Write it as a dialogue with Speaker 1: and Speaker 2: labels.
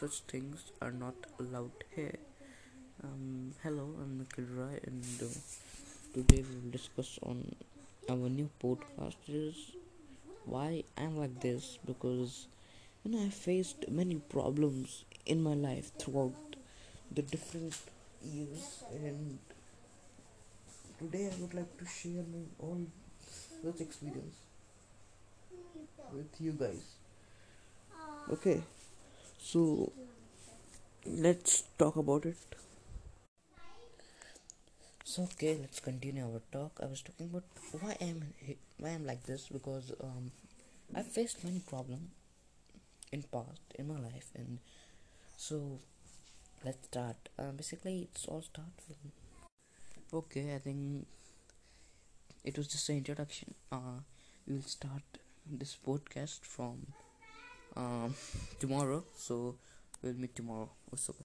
Speaker 1: such things are not allowed here. Um, hello, I'm Nikhil Roy, and uh, today we will discuss on our new podcast. Is why I'm like this because you know I faced many problems in my life throughout the different years, and today I would like to share my own such experience with you guys. Okay, so let's talk about it. So okay, let's continue our talk. I was talking about why I'm why I'm like this because um, I faced many problems in past in my life, and so let's start. Uh, basically, it's all start with. Okay, I think it was just an introduction. Uh, we'll start this podcast from um, tomorrow. So we'll meet tomorrow. Also.